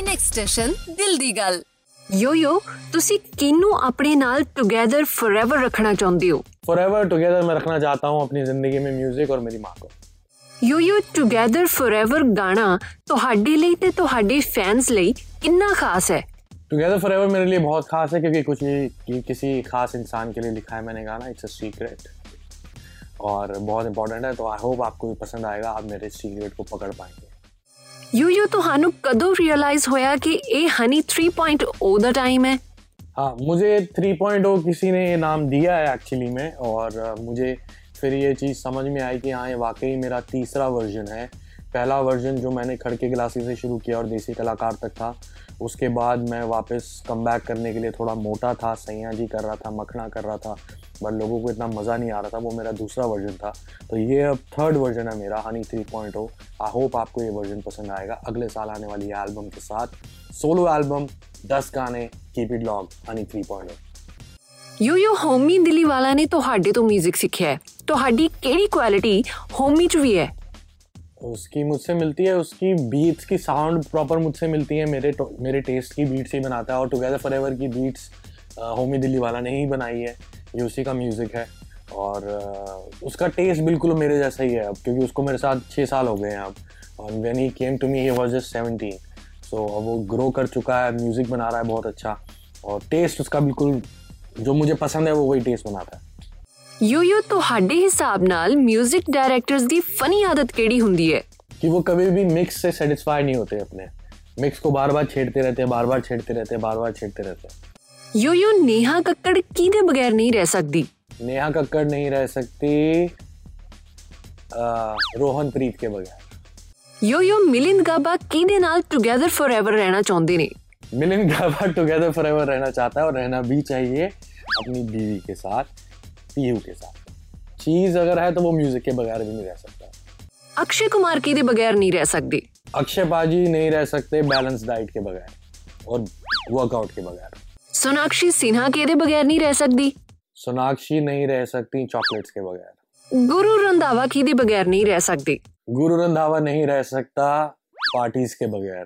Station ਦਿਲ ਦੀ ਗੱਲ ਯੋ ਯੋ ਤੁਸੀਂ ਕਿਨੂੰ ਆਪਣੇ ਨਾਲ ਟੁਗੇਦਰ ਫੋਰਐਵਰ ਰੱਖਣਾ ਚਾਹੁੰਦੇ ਹੋ फॉर टुगेदर मैं रखना चाहता हूँ अपनी ज़िंदगी में म्यूज़िक और मेरी माँ को ਯੋ ਯੋ ਟੁਗੇਦਰ ਫੋਰਐਵਰ ਗਾਣਾ ਤੁਹਾਡੇ ਲਈ ਤੇ ਤੁਹਾਡੇ ਫੈਨਸ ਲਈ ਕਿੰਨਾ ਖਾਸ ਹੈ टुगेदर फॉर मेरे लिए बहुत खास है क्योंकि कुछ भी कि, किसी खास इंसान के लिए लिखा है मैंने गाना इट्स अ सीक्रेट और बहुत इंपॉर्टेंट है तो आई होप आपको भी पसंद आएगा आप मेरे सीक्रेट को पकड़ पाएंगे ਯੋ ਯੋ ਤੁਹਾਨੂੰ ਕਦੋਂ ਰਿਅਲਾਈਜ਼ ਹੋਇਆ ਕਿ ਇਹ ਹਨੀ 3.0 ਦਾ ਟਾਈਮ ਹੈ हाँ मुझे 3.0 किसी ने ये नाम दिया है एक्चुअली में और अ, मुझे फिर ये चीज़ समझ में आई कि हाँ ये वाकई मेरा तीसरा वर्जन है पहला वर्जन जो मैंने खड़के क्लासी से शुरू किया और देसी कलाकार तक था उसके बाद मैं वापस कम बैक करने के लिए थोड़ा मोटा था सैया जी कर रहा था मखना कर रहा था बट लोगों को इतना मज़ा नहीं आ रहा था वो मेरा दूसरा वर्जन था तो ये अब थर्ड वर्जन है मेरा हनी 3.0 आई होप आपको ये वर्जन पसंद आएगा अगले साल आने वाली ये एल्बम के साथ सोलो एल्बम दस गाने कीप इट लॉग हनी 3.0 ਯੋ ਯੋ ਹੋਮੀ ਦਿੱਲੀ ਵਾਲਾ ਨੇ ਤੁਹਾਡੇ ਤੋਂ 뮤직 ਸਿੱਖਿਆ ਹੈ ਤੁਹਾਡੀ ਕਿਹੜੀ ਕੁਆਲਿਟੀ ਹੋਮੀ ਚ ਵੀ ਹੈ उसकी मुझसे मिलती है उसकी बीट्स की साउंड प्रॉपर मुझसे मिलती है मेरे तो, मेरे टेस्ट की बीट्स ही बनाता है और टुगेदर फॉर की बीट्स होमी दिल्ली वाला ने ही बनाई है ये उसी का म्यूज़िक है और अ, उसका टेस्ट बिल्कुल मेरे जैसा ही है अब क्योंकि उसको मेरे साथ छः साल हो गए हैं अब और when he came to me he was just seventeen so अब वो ग्रो कर चुका है म्यूज़िक बना रहा है बहुत अच्छा और टेस्ट उसका बिल्कुल जो मुझे पसंद है वो वही टेस्ट बनाता है ਯੋ ਯੋ ਤੁਹਾਡੇ ਹਿਸਾਬ ਨਾਲ 뮤직 ਡਾਇਰੈਕਟਰਸ ਦੀ ਫਨੀ ਆਦਤ ਕਿਹੜੀ ਹੁੰਦੀ ਹੈ कि वो कभी भी मिक्स से सेटिस्फाई नहीं होते अपने मिक्स को बार बार छेड़ते रहते हैं बार बार छेड़ते रहते हैं बार बार छेड़ते रहते हैं यू यू नेहा कक्कड़ कीधे बगैर नहीं रह सकती। नेहा कक्कड़ नहीं रह सकती रोहन प्रीत के बगैर। यो यो मिलिंद गाबा कीधे नाल टुगेदर फॉरएवर रहना चाहते ने? मिलिंद गाबा टुगेदर फॉरएवर रहना चाहता है और रहना भी चाहिए अपनी बीवी के साथ पीयू के साथ। चीज़ अगर है तो वो म्यूज़िक के बगैर भी नहीं रह सकता। अक्षय कुमार कीधे बगैर नहीं रह सकती। अक्षय बाजी नहीं रह सकते बैलेंस डाइट के बगैर और वर्कआउट के बगैर। सोनाक्षी सिन्हा के बगैर नहीं रह सकती। सोनाक्षी नहीं रह सकती चॉकलेट्स के बगैर। गुरु रंधावा किदे बगैर नहीं रह सकती। गुरु रंधावा नहीं रह सकता पार्टीज़ के बगैर।